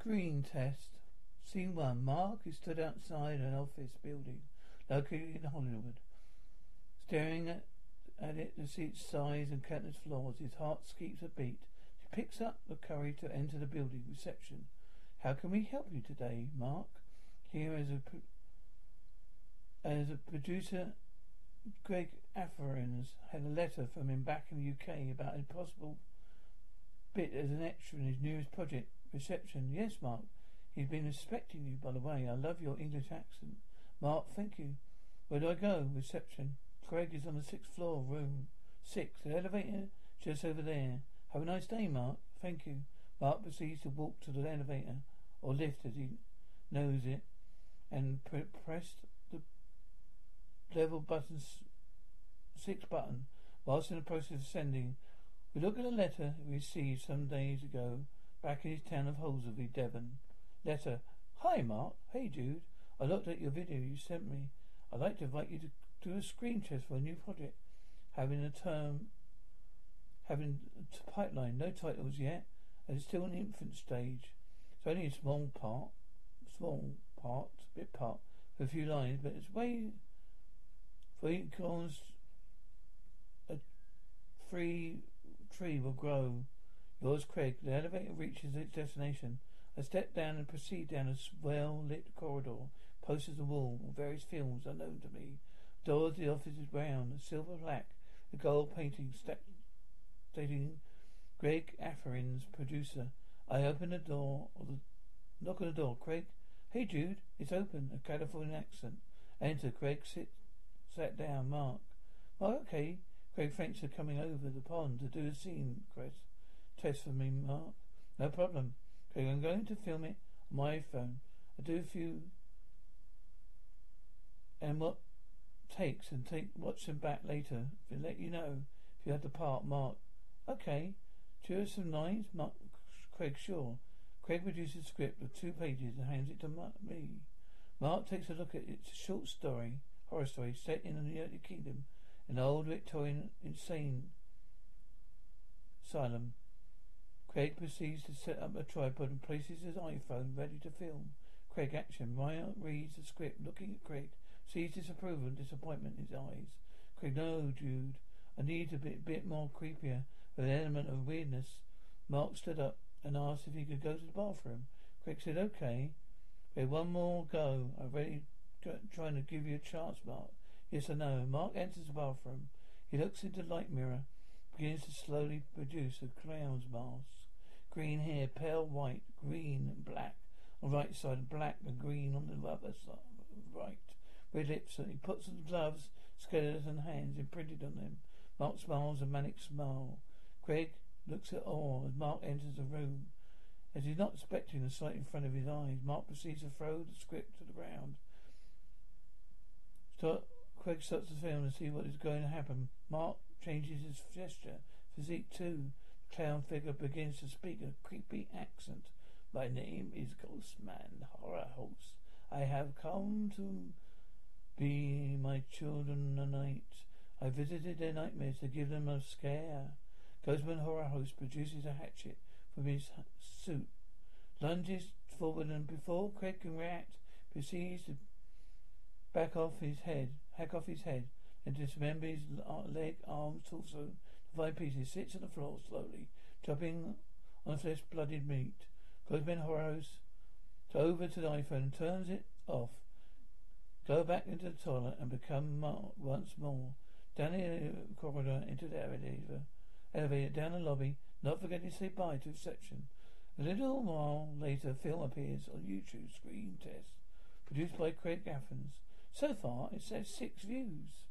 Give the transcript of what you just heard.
Screen test. Scene one. Mark is stood outside an office building located in Hollywood, staring at, at it to see its size and countless floors. His heart skips a beat. He picks up the courage to enter the building reception. How can we help you today, Mark? Here is a as a producer, Greg Afferins had a letter from him back in the UK about a possible bit as an extra in his newest project. Reception. Yes, Mark. He's been expecting you, by the way. I love your English accent. Mark, thank you. Where do I go? Reception. Craig is on the sixth floor, room six. The elevator just over there. Have a nice day, Mark. Thank you. Mark proceeds to walk to the elevator, or lift as he knows it, and pre- pressed the level button, six button, whilst in the process of sending. We look at a letter he received some days ago back in his town of Holsworthy, Devon. Letter. Hi, Mark. Hey, dude. I looked at your video you sent me. I'd like to invite you to do a screen test for a new project. Having a term, having a pipeline, no titles yet, and it's still an infant stage. It's only a small part, small part, bit part, a few lines, but it's way for icons. A free tree will grow. Yours, Craig. The elevator reaches its destination. I step down and proceed down a well lit corridor. Posters on the wall, various films unknown to me. Doors of the office is brown, silver black, the gold painting stating Greg Afferins, producer. I open the door, or the knock on the door. Craig, hey Jude, it's open. A Californian accent. enter. Craig sit, sat down. Mark, Mark, okay. Craig, thanks for coming over the pond to do a scene, Chris. Test for me, Mark. No problem. Okay, I'm going to film it on my iPhone. I do a few and what takes and take watch them back later. If let you know if you have the part, Mark. Okay. Choose some lines, Mark Craig Shaw. Craig produces a script of two pages and hands it to me. Mark takes a look at it. It's a short story, horror story, set in the United Kingdom, an old Victorian insane asylum. Craig proceeds to set up a tripod and places his iPhone ready to film. Craig action. Ryan reads the script, looking at Craig, sees disapproval and disappointment in his eyes. Craig, no, Jude. I need a bit, bit more creepier, with an element of weirdness. Mark stood up and asked if he could go to the bathroom. Craig said, okay. Okay, one more go. I'm ready, trying to give you a chance, Mark. Yes or no? Mark enters the bathroom. He looks into the light mirror, begins to slowly produce a clown's mask. Green hair, pale white, green and black on the right side, black and green on the other side, right. Red lips, and he puts on gloves, skeleton hands imprinted on them. Mark smiles a manic smile. Craig looks at awe as Mark enters the room. As he's not expecting the sight in front of his eyes, Mark proceeds to throw the script to the ground. Start, Craig starts to film and see what is going to happen. Mark changes his gesture, physique too. Clown figure begins to speak a creepy accent. My name is Ghostman, horror host. I have come to be my children a night. I visited their nightmares to give them a scare. Ghostman horror host produces a hatchet from his suit, lunges forward, and before Craig can react, proceeds to back off his head, hack off his head, and dismember his leg, arms, torso, Five pieces, sits on the floor slowly, chopping on flesh blooded meat. Ben Horrors to over to the iPhone turns it off. Go back into the toilet and become once more. Down the corridor into the elevator. Elevator down the lobby, not forgetting to say bye to reception. A little while later, film appears on YouTube screen test, produced by Craig Gaffins. So far, it says six views.